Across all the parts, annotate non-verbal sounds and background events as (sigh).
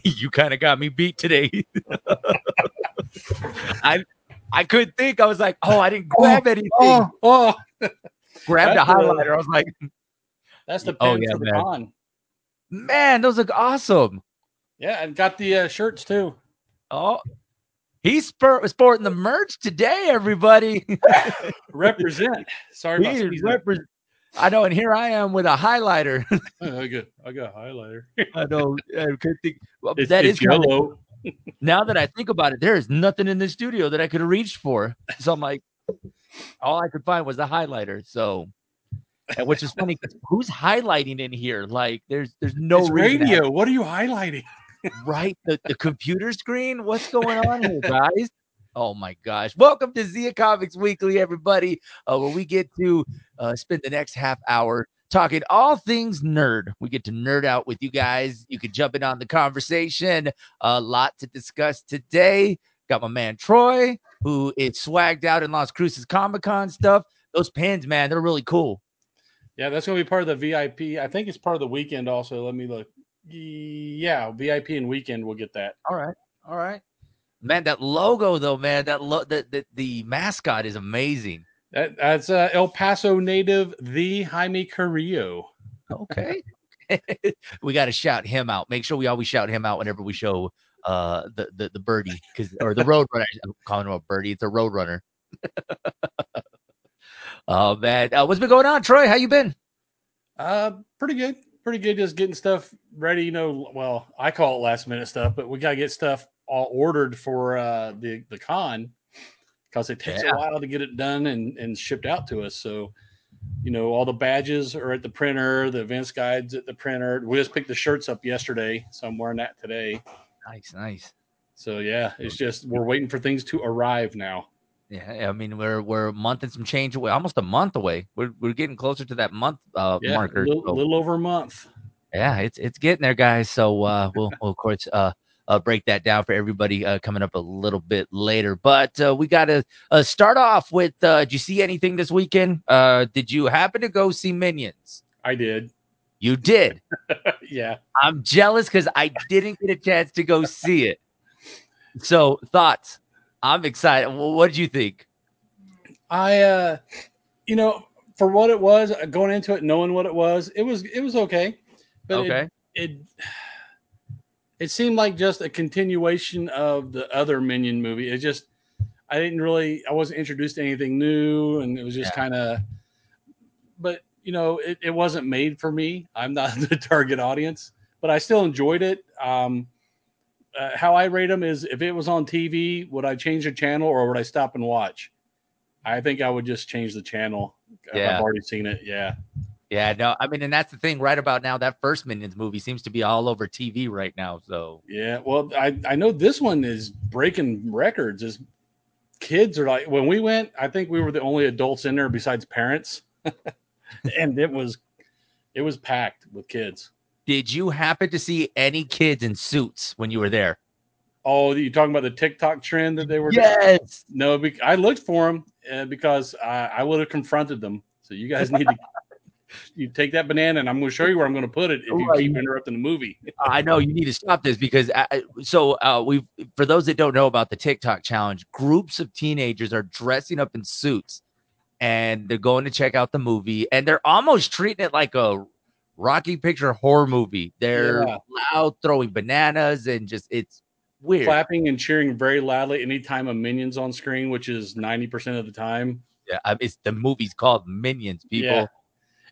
(laughs) you kind of got me beat today. (laughs) I I couldn't think. I was like, oh, I didn't grab anything. Oh, oh. Grabbed a That's a- highlighter. I was like, that's the Oh, pen yeah, for the man. con. man, those look awesome. Yeah, and got the uh, shirts too. Oh, he's spur- sporting the merch today, everybody. (laughs) Represent. Sorry about He repre- I know, and here I am with a highlighter. (laughs) I got I got a highlighter. I know. I could think well, It's, that it's is yellow. (laughs) now that I think about it, there is nothing in the studio that I could have reached for. So I'm like, all I could find was a highlighter. So, and which is funny. Who's highlighting in here? Like, there's there's no radio. What are you highlighting? right? The, the computer screen? What's going on here, (laughs) guys? Oh my gosh. Welcome to Zia Comics Weekly, everybody, uh, where we get to uh, spend the next half hour talking all things nerd. We get to nerd out with you guys. You can jump in on the conversation. A lot to discuss today. Got my man Troy, who is swagged out in Las Cruces Comic Con stuff. Those pins, man, they're really cool. Yeah, that's gonna be part of the VIP. I think it's part of the weekend also. Let me look. Yeah, VIP and weekend we'll get that. All right. All right. Man, that logo though, man, that lo- the, the the mascot is amazing. That, that's uh, El Paso native, the Jaime Carrillo. Okay. (laughs) we got to shout him out. Make sure we always shout him out whenever we show uh the the, the birdie because or the road runner. I'm calling him a birdie. It's a road runner. (laughs) oh man, uh, what's been going on, Troy? How you been? Uh, pretty good, pretty good. Just getting stuff ready. You know, well, I call it last minute stuff, but we gotta get stuff all ordered for uh the the con because it takes Yeah. a while to get it done and and shipped out to us. So, you know, all the badges are at the printer, the events guides at the printer. We just picked the shirts up yesterday, so I'm wearing that today. Nice, nice. So yeah, it's just we're waiting for things to arrive now. Yeah, I mean we're we're a month and some change away, almost a month away. We're we're getting closer to that month uh Yeah, marker. a little, so- little over a month. yeah it's it's getting there guys so uh we'll, we'll of course uh uh, break that down for everybody uh, coming up a little bit later. But uh, we got to uh, start off with uh, did you see anything this weekend? Uh, did you happen to go see Minions? I did. You did. (laughs) yeah. I'm jealous because I didn't get a chance to go see it. So, thoughts? I'm excited. What did you think? I uh you know, for what it was, going into it knowing what it was, it was it was okay. But okay. it, it seemed like just a continuation of the other Minion movie. It just I didn't really I wasn't introduced to anything new and it was just Yeah. kind of but you know, it, it wasn't made for me. I'm not (laughs) the target audience, but I still enjoyed it. Um uh, how I rate them is if it was on TV, would I change the channel or would I stop and watch? I think I would just change the channel. Yeah. I've already seen it. Yeah. Yeah, no, I mean, and that's the thing right about now. That first Minions movie seems to be all over TV right now. So, Yeah, well, I I know this one is breaking records. Is kids are like when we went, I think we were the only adults in there besides parents, (laughs) and it was it was packed with kids. did you happen to see any kids in suits when you were there? Oh, you talking about the TikTok trend that they were? Yes. No, bec- I looked for them uh, because I, I would have confronted them. So you guys need to you take that banana, and I'm going to show you where I'm going to put it if you Right. keep interrupting the movie. (laughs) I know you need to stop this because I, I- so uh, we for those that don't know about the TikTok challenge, groups of teenagers are dressing up in suits and they're going to check out the movie and they're almost treating it like a Rocky Picture horror movie. They're Yeah. loud, throwing bananas, and just it's weird. Clapping and cheering very loudly anytime a minion's on screen, which is 90% of the time. Yeah, I- it's the movie's called Minions. People, Yeah.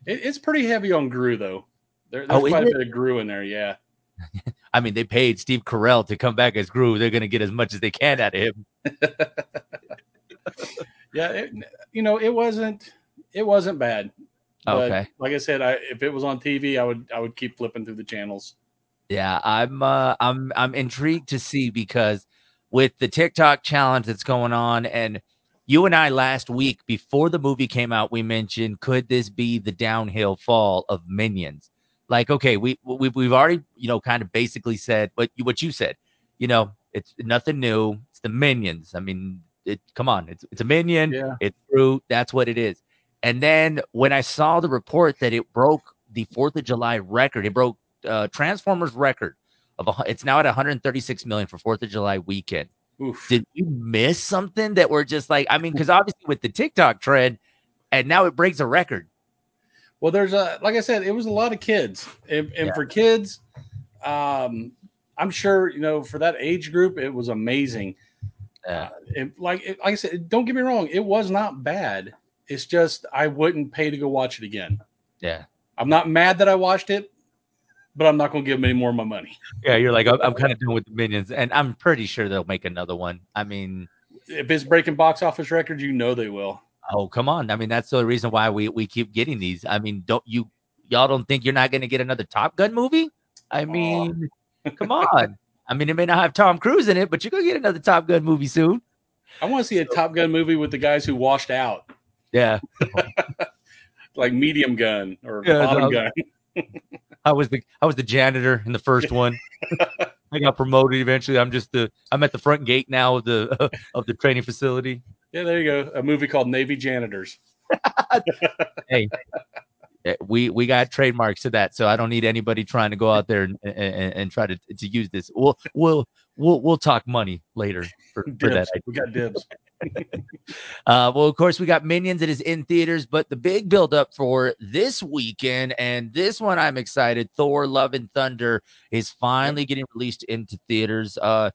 It, it's pretty heavy on Gru though. There, Oh, there's is quite it? a bit of Gru in there. Yeah, (laughs) I mean, they paid Steve Carell to come back as Gru. They're going to get as much as they can out of him. (laughs) yeah. It, you know, it wasn't it wasn't bad. But Okay. Like I said, I if it was on TV, I would I would keep flipping through the channels. Yeah, I'm uh I'm I'm intrigued to see because with the TikTok challenge that's going on and you and I last week before the movie came out we mentioned could this be the downhill fall of Minions? Like okay, we we we've already, you know, kind of basically said what you what you said. You know, it's nothing new. It's the Minions. I mean, it come on. It's it's a Minion. Yeah. It's true. That's what it is. And then when I saw the report that it broke the 4th of July record, it broke uh, Transformers record of a, it's now at 136 million for Fourth of July weekend. Oof. Did we miss something that we're just like? I mean, because obviously with the TikTok trend, and now it breaks a record. Well, there's a like I said, it was a lot of kids, and, and Yeah. for kids, um, I'm sure you know for that age group, it was amazing. Yeah. Uh, it, like it, like I said, don't get me wrong, it was not bad. It's just I wouldn't pay to go watch it again. Yeah, I'm not mad that I watched it, but I'm not going to give them any more of my money. yeah. You're like, I'm, I'm kind of done with the minions, and I'm pretty sure they'll make another one. I mean, If it's breaking box office records, you know they will. oh come on. I mean, that's the reason why we we keep getting these. I mean, don't you y'all don't think you're not going to get another Top Gun movie? I oh. mean, (laughs) come on. I mean, it may not have Tom Cruise in it, but you're gonna get another Top Gun movie soon. I want to see a Top Gun movie with the guys who washed out, Yeah. (laughs) like medium gun or Yeah, bottom no. gun. I was the I was the janitor in the first (laughs) one. I got promoted eventually. I'm just the I'm at the front gate now of the (laughs) of the training facility. Yeah, there you go. A movie called Navy Janitors. (laughs) Hey, eh, we we got trademarks to that, so I don't need anybody trying to go out there and, and, and try to to use this. We'll we'll we'll we'll talk money later for, for that. We got dibs. (laughs) Uh, well, of course, we got Minions that is in theaters, but the big buildup for this weekend, and this one I'm excited. Thor: Love and Thunder is finally getting released into theaters. Uh,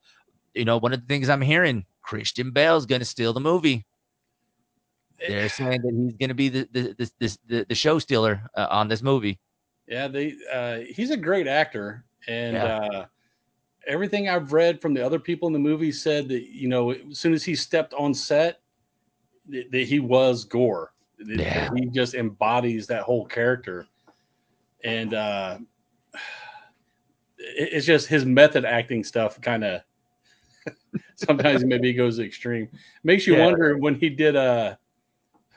you know, one of the things I'm hearing, Christian Bale's going to steal the movie. They're saying that he's going to be the the the, the, the, the show stealer uh, on this movie. Yeah, they. Uh, he's a great actor, and Yeah. uh, everything I've read from the other people in the movie said that you know as soon as he stepped on set, that, that he was Gorr. That- that he just embodies that whole character, and uh, (sighs) it- it's just his method acting stuff kind of. (laughs) sometimes maybe goes extreme. Makes you Yeah. wonder when he did uh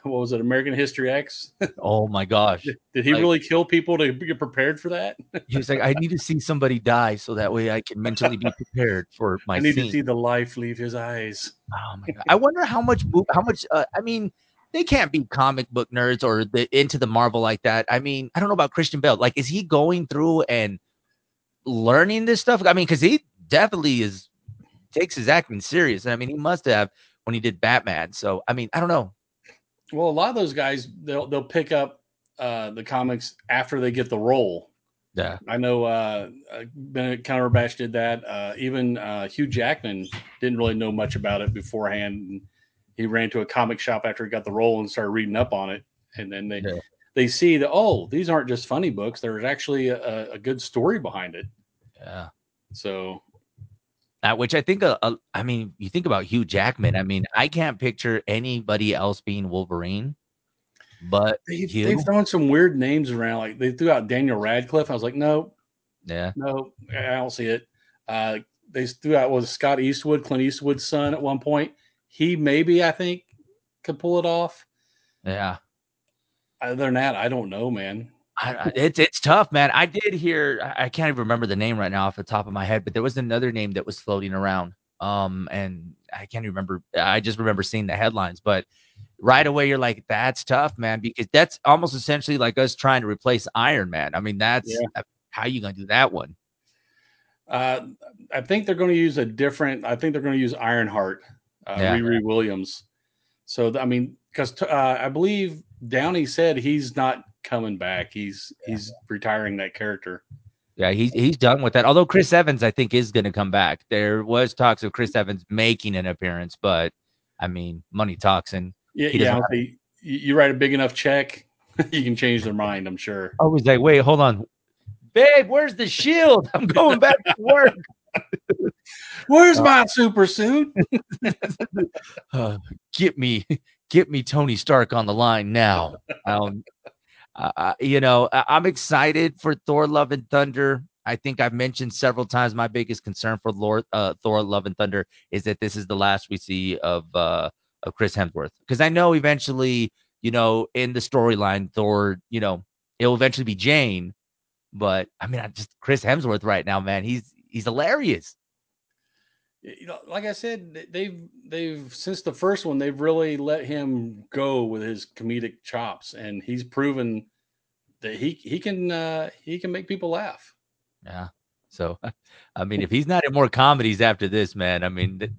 (laughs) what was it, American History X? (laughs) Oh my gosh! Did he Like- really kill people to get prepared for that? (laughs) He was like, I need to see somebody die so that way I can mentally be prepared for my I need scene. to see the life leave his eyes. Oh my god! I wonder how much how much. Uh, I mean, they can't be comic book nerds or the into the Marvel like that. I mean, I don't know about Christian Bale. Like, is he going through and learning this stuff? I mean, because he definitely is takes his acting serious. I mean, he must have when he did Batman. So, I mean, I don't know. Well, a lot of those guys they'll they'll pick up uh, the comics after they get the role. Yeah, I know uh, uh, Benedict Cumberbatch did that. Uh, even uh, Hugh Jackman didn't really know much about it beforehand. And he ran to a comic shop after he got the role and started reading up on it. And then they Yeah. they see that oh, these aren't just funny books. There's actually a, a good story behind it. yeah. So Uh, which I think, uh, uh, I mean, you think about Hugh Jackman. I mean, I can't picture anybody else being Wolverine, but they've, Hugh? they've thrown some weird names around. Like they threw out Daniel Radcliffe. I was like, no, yeah, No, I don't see it. Uh, they threw out was Scott Eastwood, Clint Eastwood's son at one point. He maybe I think could pull it off. yeah. Other than that, I don't know, man. I, it's it's tough, man. I did hear. I can't even remember the name right now off the top of my head, but there was another name that was floating around. Um, and I can't remember. I just remember seeing the headlines, but right away you're like, "That's tough, man," because that's almost essentially like us trying to replace Iron Man. I mean, that's uh, how you gonna do that one? Uh, I think they're going to use a different. I think they're going to use Ironheart, uh, Yeah. Riri Williams. So I mean, because uh, I believe Downey said he's not coming back. He's he's retiring that character. Yeah, he's he's done with that. Although Chris Evans, I think, is gonna come back. There was talks of Chris Evans making an appearance, but I mean, money talks, and Yeah, yeah. they- you you write a big enough check, (laughs) you can change their mind. I'm sure. I was like, wait, hold on. Babe, where's the shield? I'm going back to work. (laughs) Where's my super suit? (laughs) Uh, get me, get me Tony Stark on the line now. Um, uh, uh, you know, I'm excited for Thor: Love and Thunder. I think I've mentioned several times my biggest concern for Lord uh, Thor: Love and Thunder is that this is the last we see of uh, of Chris Hemsworth because I know eventually, you know, in the storyline, Thor, you know, it'll eventually be Jane. But I mean, I just Chris Hemsworth right now, man, he's he's hilarious. You know, like I said, they've they've since the first one, they've really let him go with his comedic chops, and he's proven that he he can uh, he can make people laugh. Yeah. So, (laughs) I mean, if he's not in more comedies after this, man, I mean, th-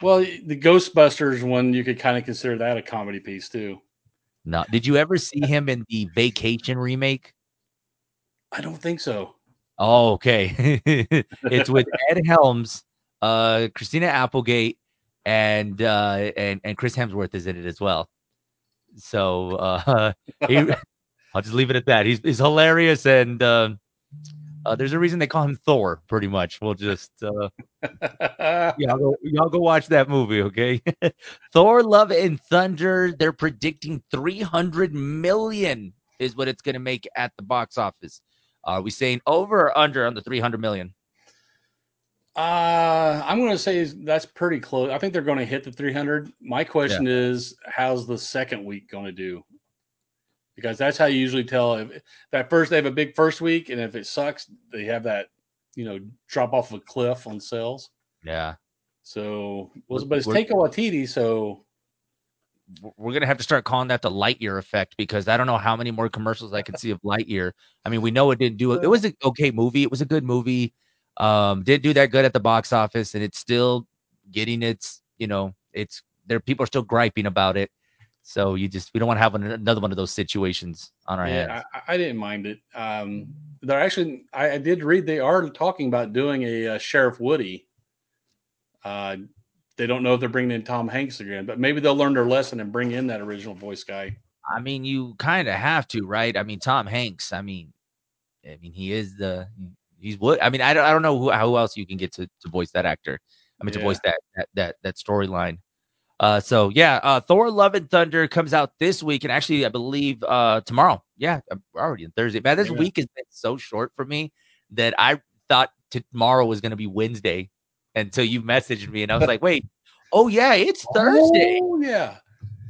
Well, the Ghostbusters one, you could kind of consider that a comedy piece too. no. Did you ever see him in the Vacation remake? I don't think so. Oh, okay. (laughs) it's with Ed Helms, uh, Christina Applegate, and uh, and and Chris Hemsworth is in it as well. So uh, (laughs) he, I'll just leave it at that. He's he's hilarious, and uh, uh, there's a reason they call him Thor. Pretty much. We'll just uh, (laughs) y'all go y'all go watch that movie, okay? (laughs) Thor: Love and Thunder. They're predicting 300 million is what it's going to make at the box office. Are we saying over or under on the 300 million? Uh, I'm going to say that's pretty close. I think they're going to hit the 300. My question is, how's the second week going to do? Because that's how you usually tell if that first they have a big first week, and if it sucks, they have that you know drop off a cliff on sales. Yeah. So, well, but it's Taika Waititi, so We're gonna have to start calling that the Lightyear effect because I don't know how many more commercials I can see of Lightyear. I mean, we know it didn't do it. It was an okay movie. It was a good movie. Um, didn't do that good at the box office, and it's still getting its. You know, it's there. People are still griping about it. So you just we don't want to have an, another one of those situations on our hands. I, I didn't mind it. Um, they're actually, I, I did read they are talking about doing a, uh Sheriff Woody. Uh, they don't know if they're bringing in Tom Hanks again, but maybe they'll learn their lesson and bring in that original voice guy. I mean, you kind of have to, right? I mean, Tom Hanks. I mean, I mean, he is the he's what? I mean, I don't, I don't know who, how else you can get to, to voice that actor. I mean, to voice that that that that storyline. Uh, so yeah, uh, Thor: Love and Thunder comes out this week, and actually, I believe uh tomorrow. Yeah, we're already on Thursday. Man, this Yeah. week has been so short for me that I thought tomorrow was going to be Wednesday until you messaged me, and I was like, wait, oh yeah, it's (laughs) Thursday. Oh, yeah.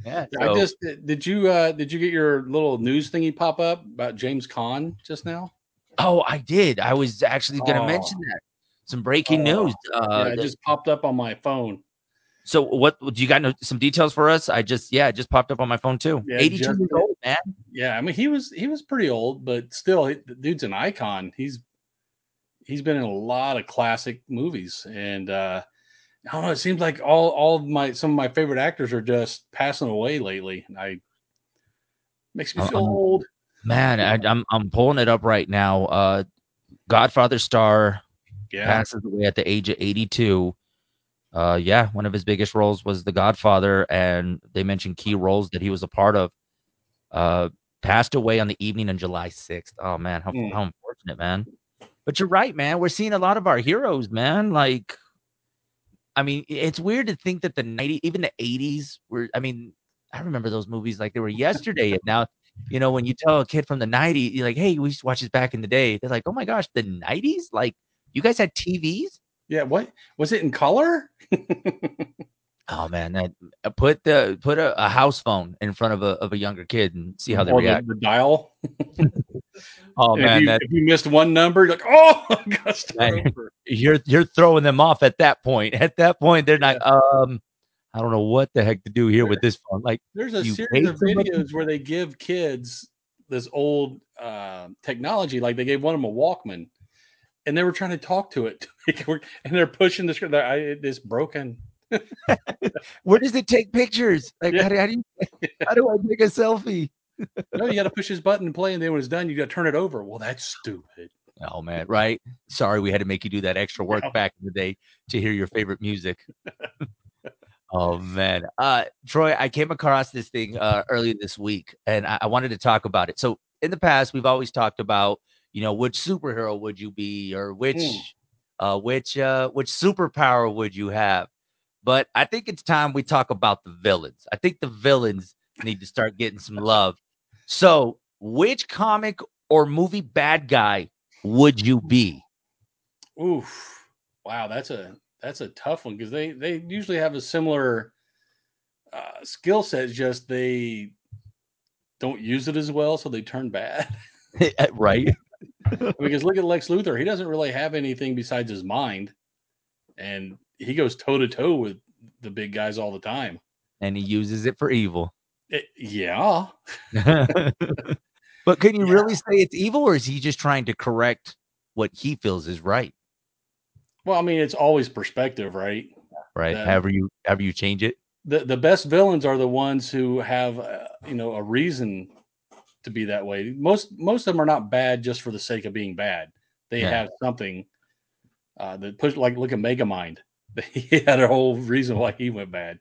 Yeah, I just did you uh did you get your little news thingy pop up about James Caan just now? Oh, I did. I was actually going to Oh. mention that. Some breaking Oh. news. Uh, yeah, it just popped up on my phone. so, what do you got? No, some details for us? I just, yeah, it just popped up on my phone too. Yeah, 82 just- years old, man. Yeah, I mean he was he was pretty old, but still, he, the dude's an icon. He's he's been in a lot of classic movies, and uh, I don't know. It seems like all all of my some of my favorite actors are just passing away lately. And I makes me feel um, old. Man, I, I'm I'm pulling it up right now. Uh, Godfather star Yeah, passes away at the age of 82. Uh, yeah, one of his biggest roles was The Godfather, and they mentioned key roles that he was a part of. Uh, passed away on the evening on July 6th. Oh man, how, Hmm. how unfortunate, man. But you're right, man. We're seeing a lot of our heroes, man. Like, I mean, it's weird to think that the 90s, even the 80s were, I mean, I remember those movies like they were yesterday. and now, you know, when you tell a kid from the 90s, you're like, hey, we used to watch this back in the day. They're like, oh my gosh, the 90s? Like, you guys had TVs? yeah. What was it in color? (laughs) Oh man, that uh, put the put a, a house phone in front of a of a younger kid and see how they Or react. The, dial. (laughs) Oh And man, if, you, that if you missed one number, you're like, oh, (laughs) I Man. you're you're throwing them off at that point. At that point, they're not. Um, I don't know what the heck to do here with this phone. Like, There's a series of somebody? videos where they give kids this old uh, technology, like they gave one of them a Walkman, and they were trying to talk to it, to make it work, and they're pushing the screen. I, it's broken. (laughs) where does it take pictures? Like, Yeah. how, do, how do you (laughs) how do I take a selfie? No, you got to push this button and play, and then when it's done, you got to turn it over. Well, that's stupid. Oh man, right? Sorry, we had to make you do that extra work No. back in the day to hear your favorite music. (laughs) oh man, uh, Troy, I came across this thing uh, earlier this week, and I, I wanted to talk about it. So in the past, we've always talked about, you know, which superhero would you be, or which, Hmm. uh, which, uh, which superpower would you have? But I think it's time we talk about the villains. I think the villains need to start getting some love. So, which comic or movie bad guy would you be? Oof! Wow, that's a that's a tough one because they they usually have a similar uh, skill set. Just they don't use it as well, so they turn bad. (laughs) right? (laughs) because look at Lex Luthor; he doesn't really have anything besides his mind, and he goes toe to toe with the big guys all the time. And he uses it for evil. It- yeah, (laughs) but can you Yeah. really say it's evil, or is he just trying to correct what he feels is right. Well, I mean, it's always perspective, right? Right. That- however you however you change it. The the best villains are the ones who have uh, you know a reason to be that way. Most most of them are not bad just for the sake of being bad. They Yeah. have something uh, that push like look at Megamind. (laughs) He had a whole reason why he went bad.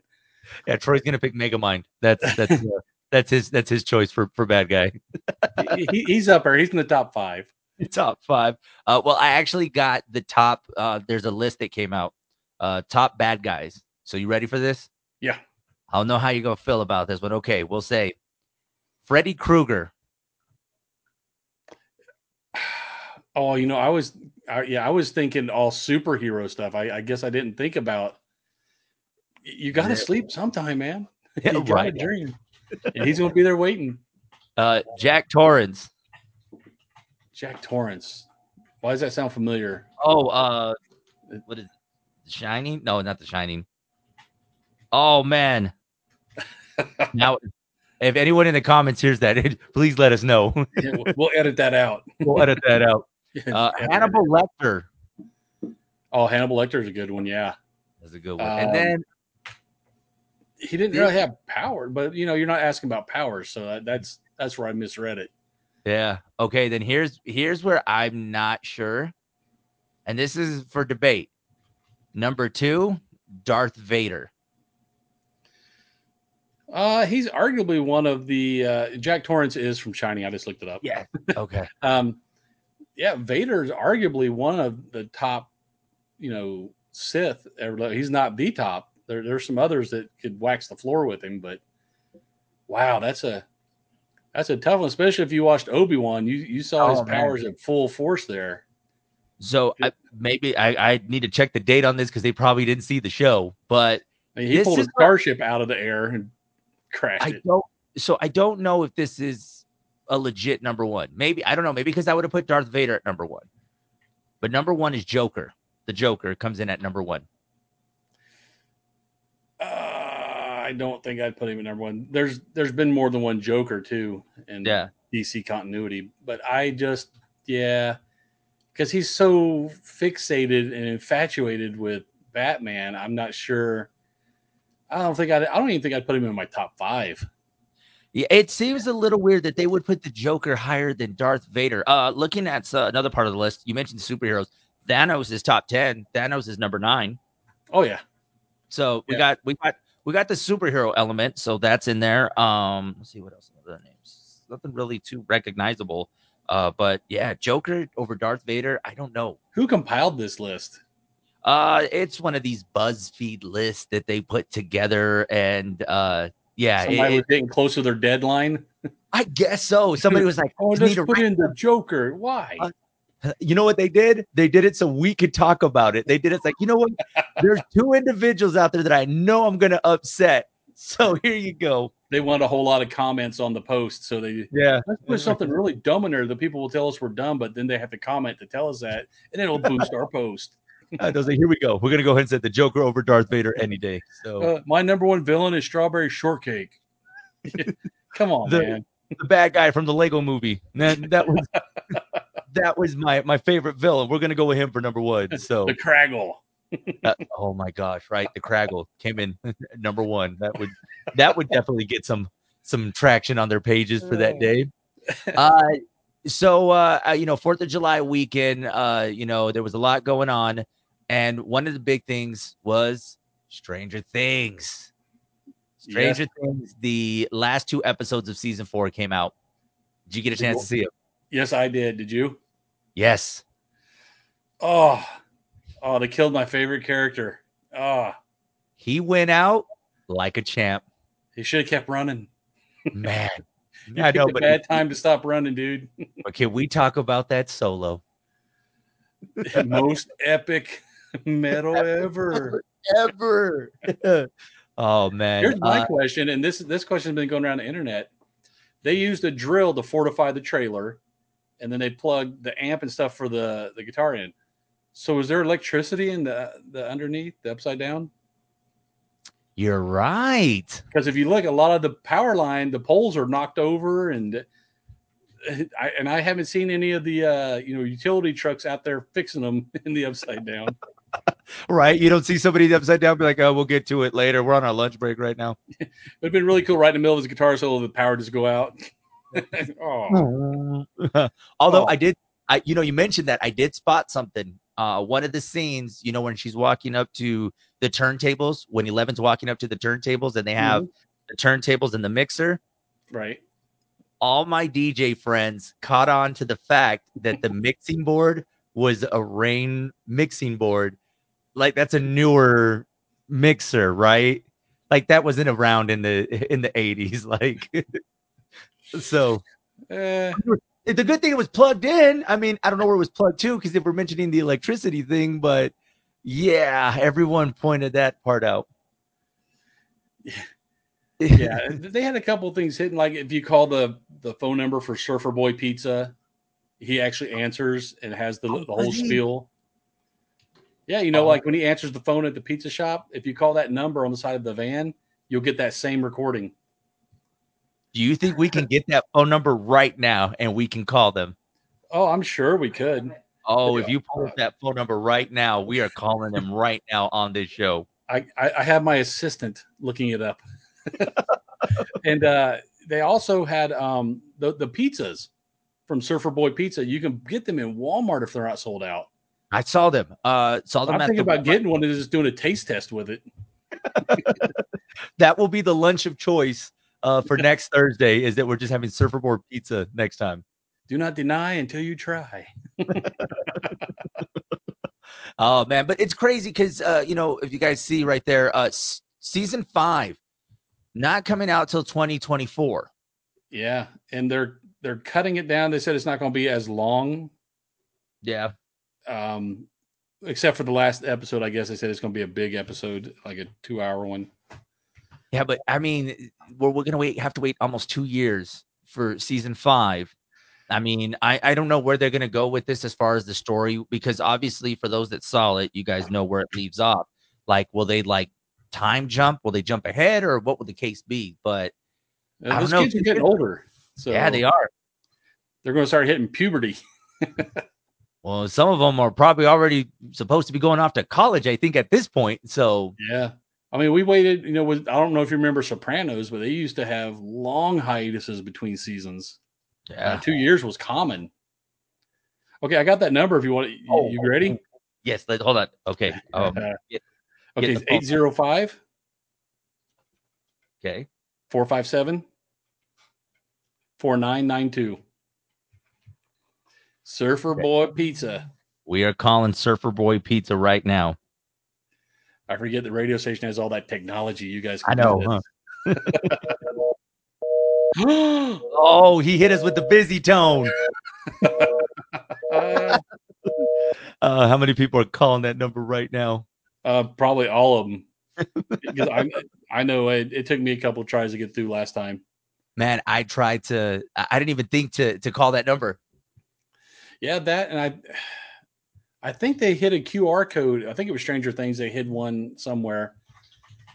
Yeah, Troy's gonna pick Megamind. That's that's uh, that's his that's his choice for for bad guy. (laughs) He- he- he's up there. He's in the top five. (laughs) top five. Uh, well, I actually got the top. Uh, there's a list that came out. Uh, top bad guys. So you ready for this? Yeah. I don't know how you're gonna feel about this, but okay, we'll say Freddy Krueger. (sighs) Oh, you know, I was, I, yeah, I was thinking all superhero stuff. I, I guess I didn't think about. You got to Yeah. sleep sometime, man. (laughs) Yeah, you got to right. dream, and he's going to be there waiting. Uh, Jack Torrance. Jack Torrance. Why does that sound familiar? Oh, uh, what is it? The Shining? No, not The Shining. Oh man. (laughs) now, if anyone in the comments hears that, (laughs) please let us know. (laughs) Yeah, we'll- we'll edit that out. we'll edit that out. Uh, Hannibal Lecter. Oh, Hannibal Lecter is a good one. Yeah, That's a good one. Um, and then he didn't really have power, but you know, you're not asking about power, so that, that's that's where I misread it. Yeah. Okay. Then here's here's where I'm not sure, and this is for debate. Number two, Darth Vader. Uh, he's arguably one of the uh, Jack Torrance is from Shining. I just looked it up. Yeah. Okay. (laughs) Um, yeah, Vader's arguably one of the top, you know, Sith ever. He's not the top. There, there's some others that could wax the floor with him, but wow, that's a that's a tough one. Especially if you watched Obi Wan, you you saw his Oh, man. powers at full force there. So I, maybe I, I need to check the date on this because they probably didn't see the show. But I mean, he This pulled a starship out of the air and crashed I it. don't. So I don't know if this is a legit number one. Maybe I don't know. Maybe because I would have put Darth Vader at number one, but number one is Joker. The Joker comes in at number one. Uh, I don't think I'd put him at number one. There's there's been more than one Joker too, and Yeah. DC continuity. But I just, yeah, because he's so fixated and infatuated with Batman. I'm not sure. I don't think I. I don't even think I'd put him in my top five. Yeah, it seems a little weird that they would put the Joker higher than Darth Vader. Uh, looking at uh, another part of the list, you mentioned superheroes. Thanos is top ten. Thanos is number nine. Oh yeah, So we Yeah. got we got we got the superhero element, so that's in there. Um, let's see what else other names. Nothing really too recognizable. Uh, but yeah, Joker over Darth Vader. I don't know. who compiled this list? Uh, it's one of these BuzzFeed lists that they put together, and uh, yeah, Somebody it- was getting close to their deadline. I guess so. Somebody was like, (laughs) Oh, "You just put write in the Joker. Why? Uh, you know what they did? They did it so we could talk about it. They did it it's like, you know what? (laughs) There's two individuals out there that I know I'm gonna upset. So (laughs) here you go. they want a whole lot of comments on the post, so they Yeah. let's put something really dumb in there. The people will tell us we're dumb, but then they have to comment to tell us that, and it'll boost our post. (laughs) I was like, here we go. We're gonna go ahead and set the Joker over Darth Vader any day. So Uh, my number one villain is Strawberry Shortcake. Come on, The- man. the bad guy from the Lego movie. That, that was that was my my favorite villain. We're gonna go with him for number one. (laughs) So The Kragle. uh, oh my gosh, right? The Kragle came in (laughs) number one. That would that would definitely get some some traction on their pages for that day. Uh so uh you know, Fourth of July weekend, uh, you know, there was a lot going on, and one of the big things was Stranger Things. Stranger Things, the last two episodes of season four came out. Did you get a chance to see it? Yes, I did. Did you? Yes. Oh, oh, they killed my favorite character. Oh, He went out like a champ. he should have kept running. Man. (laughs) You I know, but bad time to stop running, dude. (laughs) but can we talk about that solo? Most epic metal (laughs) ever. Ever. oh man. Here's my Uh, question, and this this question has been going around the internet. They used a drill to fortify the trailer, and then they plugged the amp and stuff for the the guitar in. So is there electricity in the the underneath, the upside down? you're right. Because if you look, a lot of the power line, the poles are knocked over, and I, and I haven't seen any of the uh, you know utility trucks out there fixing them (laughs) in the upside down. (laughs) right? You don't see somebody upside down be like, "Oh, we'll get to it later. We're on our lunch break right now." (laughs) It'd been really cool right in the middle of his guitar solo, the power just go out. (laughs) oh. (laughs) Although oh. I did, I you know, you mentioned that I did spot something. Uh, one of the scenes, you know, when she's walking up to the turntables, when Eleven's walking up to the turntables, and they have mm-hmm. the turntables and the mixer, right? All my DJ friends caught on to the fact that the mixing board was a Rane mixing board. Like that's a newer mixer, right? Like that wasn't around in the in the 80s. (laughs) Like so uh, the good thing it was plugged in. I mean, I don't know where it was plugged to because if we're mentioning the electricity thing, but yeah, everyone pointed that part out. yeah, they had a couple things hitting. Like if you call the the phone number for Surfer Boy Pizza, he actually answers and has the, the whole spiel. Yeah, you know, oh. like when he answers the phone at the pizza shop, if you call that number on the side of the van, you'll get that same recording. Do you think we can get that phone number right now and we can call them? Oh, I'm sure we could. Oh, if you pull up that phone number right now, we are calling them right now on this show. I, I, have my assistant looking it up. (laughs) and uh, they also had um, the, the pizzas from Surfer Boy Pizza. You can get them in Walmart if they're not sold out. I saw them. Uh, saw them. I'm thinking about Walmart. getting one and just doing a taste test with it. (laughs) that will be the lunch of choice uh, for (laughs) next Thursday. Is that we're just having Surfer Boy Pizza next time. Do not deny until you try. (laughs) oh man, but it's crazy because uh, you know if you guys see right there, uh, s- season five not coming out till 2024. Yeah, and they're they're cutting it down. They said it's not going to be as long. Yeah. Um, except for the last episode, I guess they said it's going to be a big episode, like a two hour one. Yeah, but I mean, we're, we're going to wait, have to wait almost two years for season five. I mean, I, I don't know where they're going to go with this as far as the story, because obviously, for those that saw it, you guys know where it leaves off. Like, will they like time jump? Will they jump ahead, or what will the case be? But uh, those kids are getting older. So yeah, they are. They're going to start hitting puberty. (laughs) well, some of them are probably already supposed to be going off to college. I think at this point. So yeah, I mean, we waited. You know, with, I don't know if you remember Sopranos, but they used to have long hiatuses between seasons. Yeah, uh, two years was common. Okay, I got that number. If you want, you, oh, you ready? Yes. Let hold on. Okay. (laughs) Um, get, okay, it's eight zero five. Okay. Four five seven. 4992. Surfer okay. Boy Pizza. We are calling Surfer Boy Pizza right now. I forget the radio station has all that technology. You guys, I know. Huh? (laughs) oh, he hit us with the busy tone. (laughs) uh, how many people are calling that number right now? Uh, probably all of them. because I, I know it, it took me a couple tries to get through last time man, I tried to, I didn't even think to to call that number. Yeah, that and I, I think they hit a QR code. I think it was Stranger Things. They hid one somewhere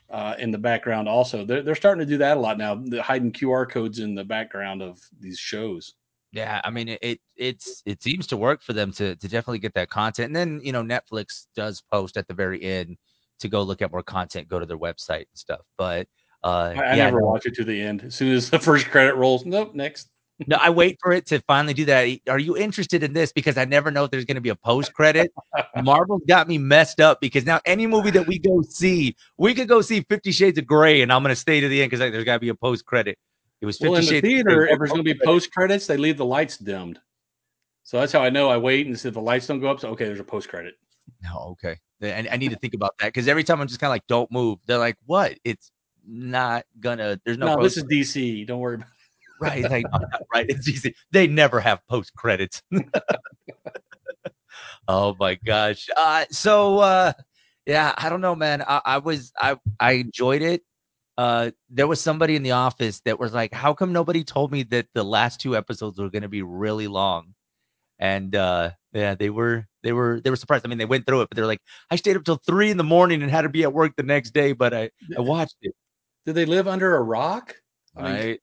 uh, in the background. Also, they're they're starting to do that a lot now. The hiding QR codes in the background of these shows. Yeah, I mean it, it it's it seems to work for them to to definitely get that content. And then you know Netflix does post at the very end to go look at more content, go to their website and stuff. But uh, I, I yeah, never watch it to the end. As soon as the (laughs) first credit rolls, nope, next. No, I wait for it to finally do that. Are you interested in this? Because I never know if there's going to be a post credit. Marvel's got me messed up because now any movie that we go see, we could go see Fifty Shades of Grey, and I'm going to stay to the end because like, there's got to be a post credit. It was Fifty well, in the theater. If there's going to be post credits, they leave the lights dimmed. So that's how I know. I wait and see if the lights don't go up. So okay, there's a post credit. No, okay. I, I need to think about that because every time I'm just kind of like, don't move. They're like, what? It's not gonna. There's no. No, this is DC. Don't worry about. Right, like, (laughs) right. It's DC. They never have post credits. (laughs) oh my gosh. Uh, so uh, yeah, I don't know, man. I, I was I I enjoyed it. Uh, there was somebody in the office that was like, "How come nobody told me that the last two episodes were going to be really long?" And uh, yeah, they were they were they were surprised. I mean, they went through it, but they're like, "I stayed up till three in the morning and had to be at work the next day, but I I watched it." Did they live under a rock? I mean,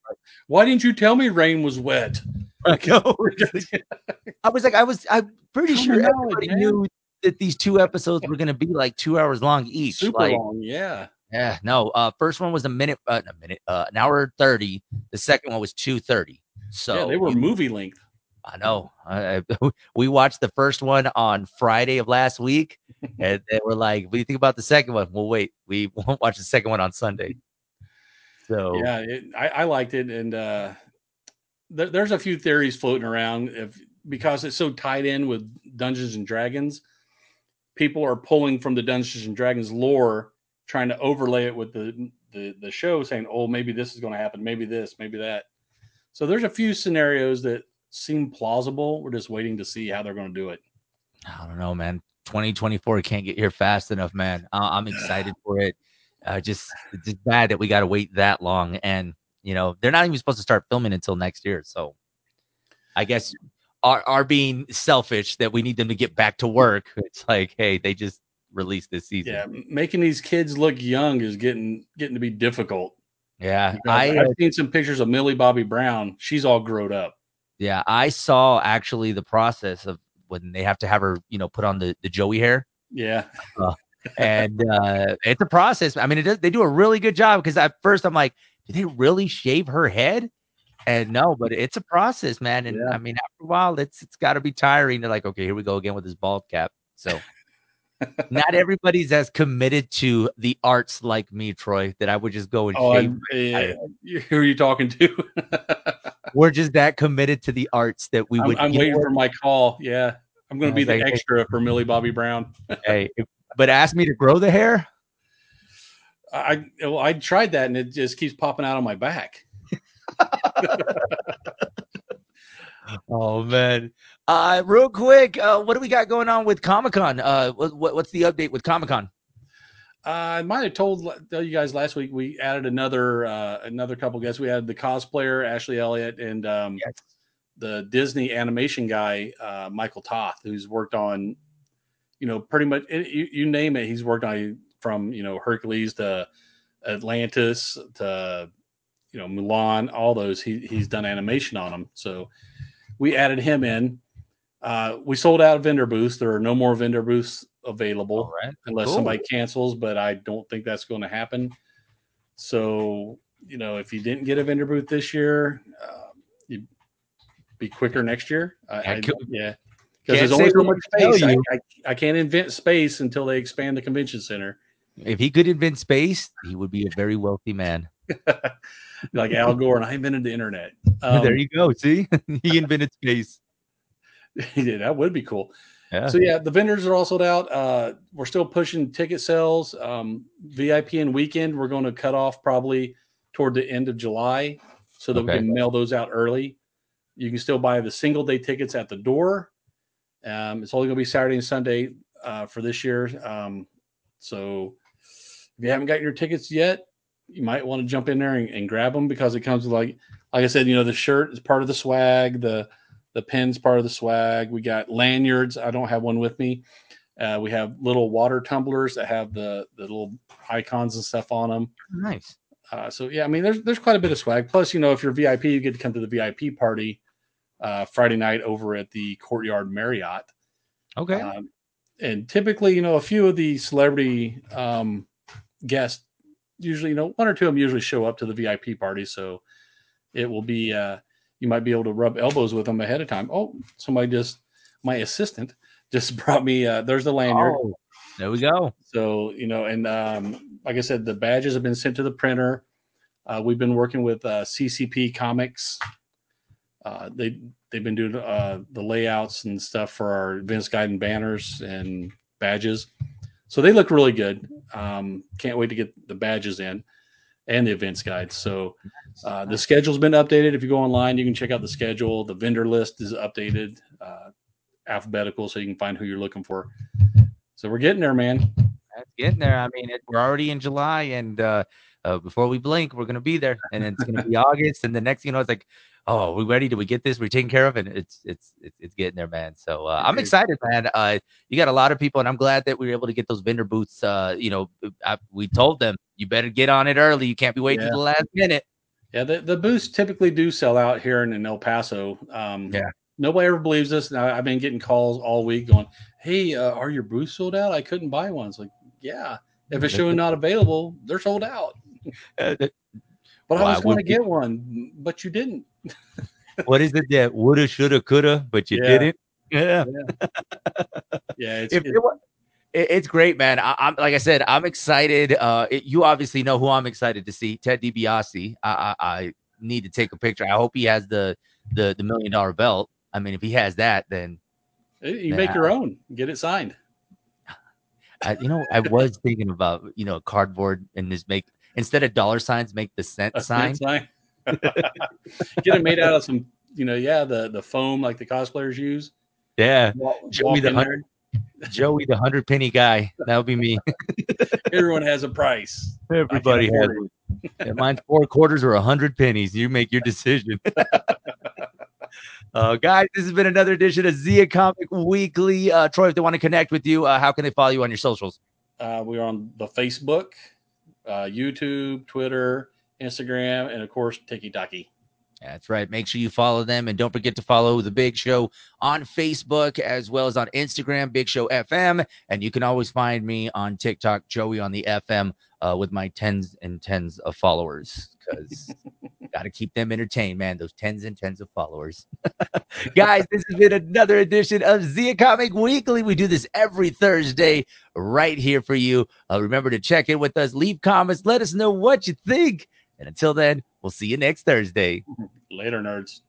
why didn't you tell me rain was wet? (laughs) I. (laughs) I was like, I was, I'm pretty Common sure everybody man. knew that these two episodes were going to be like two hours long each. Super like, long, yeah. yeah, no. Uh, first one was a minute, uh, a minute, uh, an hour thirty. The second one was two thirty. So yeah, they were movie length. I know. I, I- (laughs) we watched the first one on Friday of last week, and they were like, "What do you think about the second one?" Well, wait, we won't watch the second one on Sunday. So Yeah, it, I, I liked it, and uh, there, there's a few theories floating around if because it's so tied in with Dungeons and Dragons, people are pulling from the Dungeons and Dragons lore, trying to overlay it with the the, the show, saying, "Oh, maybe this is going to happen, maybe this, maybe that." So there's a few scenarios that seem plausible. We're just waiting to see how they're going to do it. I don't know, man. 2024 can't get here fast enough, man. Uh, I'm excited (sighs) for it. Uh, just it's just bad that we got to wait that long, and you know they're not even supposed to start filming until next year. So I guess are are being selfish that we need them to get back to work. It's like, hey, they just released this season. Yeah, making these kids look young is getting getting to be difficult. yeah. Because I I've uh, seen some pictures of Millie Bobby Brown. She's all grown up. yeah I saw actually the process of when they have to have her, you know, put on the the Joey hair. Yeah. And uh, it's a process. I mean, it does, they do a really good job because at first I'm like, did they really shave her head? And no, but it's a process, man. And Yeah. I mean, after a while, it's it's got to be tiring. They're like, okay, here we go again with this bald cap. So not (laughs) everybody's as committed to the arts like me, Troy, that I would just go and Oh, shave. I'm, yeah. who are you talking to? (laughs) We're just that committed to the arts that we I'm, would. I'm know waiting for my call. Yeah, I'm going to be the like, hey. extra for Millie Bobby Brown. Hey, if- but ask me to grow the hair. I well, I tried that and it just keeps popping out on my back. (laughs) Oh man. Uh real quick, uh what do we got going on with Comic-Con? Uh what, what what's the update with Comic-Con? Uh, I might have told you guys last week we added another uh, another couple guests. We had the cosplayer Ashley Elliott and um, Yes. the Disney animation guy uh, Michael Toth, who's worked on you know pretty much you, you name it. He's worked on from you know Hercules to Atlantis to you know Mulan, all those. He he's done animation on them. So we added him in. Uh, we sold out vendor booths. There are no more vendor booths available right. unless Cool. somebody cancels, but I don't think that's going to happen. So, you know, if you didn't get a vendor booth this year, uh, you be quicker next year. I, Yeah, I, yeah, because there's only so much I space. I. I, I can't invent space until they expand the convention center. If he could invent space, he would be a very wealthy man. (laughs) Like Al Gore, and I invented the internet. (laughs) Um, there you go. See? (laughs) he invented space. yeah, that would be cool. Yeah. So yeah, the vendors are all sold out. Uh, we're still pushing ticket sales. Um, VIP and weekend we're going to cut off probably toward the end of July, so that Okay. we can mail those out early. You can still buy the single day tickets at the door. Um, it's only going to be Saturday and Sunday uh, for this year. Um, so if you haven't got your tickets yet, you might want to jump in there and, and grab them because it comes with like like I said, you know, the shirt is part of the swag. The the pins part of the swag. We got lanyards. I don't have one with me. Uh, we have little water tumblers that have the the little icons and stuff on them. Nice. Uh, so yeah, I mean, there's there's quite a bit of swag. Plus, you know, if you're VIP, you get to come to the VIP party uh, Friday night over at the Courtyard Marriott. Okay. Um, and typically, you know, a few of the celebrity um, guests, usually, you know, one or two of them usually show up to the VIP party. So it will be, uh, you might be able to rub elbows with them ahead of time. Oh, somebody just, my assistant (laughs) just brought me, uh, there's the lanyard. Oh, there we go. So, you know, and um, like I said, the badges have been sent to the printer. Uh, we've been working with uh, CCP Comics. Uh, they they've been doing uh, the layouts and stuff for our events guide and banners and badges. So they look really good. Um, can't wait to get the badges in and the events guide. So uh, the schedule's been updated. If you go online, you can check out the schedule. The vendor list is updated, uh, alphabetical, so you can find who you're looking for. So we're getting there, man. That's getting there. I mean, it, we're already in July, and uh, uh, before we blink, we're gonna be there, and it's gonna be (laughs) August, and the next, you know, it's like, oh, we ready? Do we get this? We're taking care of it. It's it's it's, it's getting there, man. So uh, I'm excited, man. Uh, you got a lot of people, and I'm glad that we were able to get those vendor booths. Uh, you know, I, we told them you better get on it early. You can't be waiting Yeah. to the last minute. Yeah, the, the booths typically do sell out here in, in El Paso. Um, Yeah. Nobody ever believes this. Now I've been getting calls all week going, "Hey, uh, are your booths sold out? I couldn't buy one." It's like, yeah, if (laughs) it's showing not available, they're sold out. (laughs) Uh, th- But I was going to get one, but you didn't. (laughs) what is it that woulda, shoulda, coulda, but you Yeah. didn't? Yeah. Yeah, it's, if it- it wa- it- it's great, man. I, I'm like I said, I'm excited. Uh, it- you obviously know who I'm excited to see, Ted DiBiase. I, I, I need to take a picture. I hope he has the the the million dollar belt. I mean, if he has that, then you make your own, get it signed. I, you know, I was thinking about you know cardboard and just make instead of dollar signs, make the cent A sign. sign. (laughs) get it made out of some, you know, yeah, the the foam like the cosplayers use. Yeah, Walk, Joey walk the hundred- Joey, the hundred penny guy. That'll be me. (laughs) Everyone has a price. Everybody has it. Yeah, mine's four quarters or a hundred pennies. You make your decision. (laughs) uh, guys, this has been another edition of Zia Comic Weekly. Uh, Troy, if they want to connect with you, uh, how can they follow you on your socials? Uh, we're on the Facebook, uh, YouTube, Twitter, Instagram, and of course TikTok. That's right. Make sure you follow them and don't forget to follow the Big Show on Facebook as well as on Instagram, Big Show FM. And you can always find me on TikTok, Joey on the FM, uh, with my tens and tens of followers because (laughs) got to keep them entertained, man. Those tens and tens of followers. (laughs) Guys, this has been another edition of Zia Comic Weekly. We do this every Thursday right here for you. Uh, remember to check in with us, leave comments, let us know what you think. And until then, we'll see you next Thursday. (laughs) Later, nerds.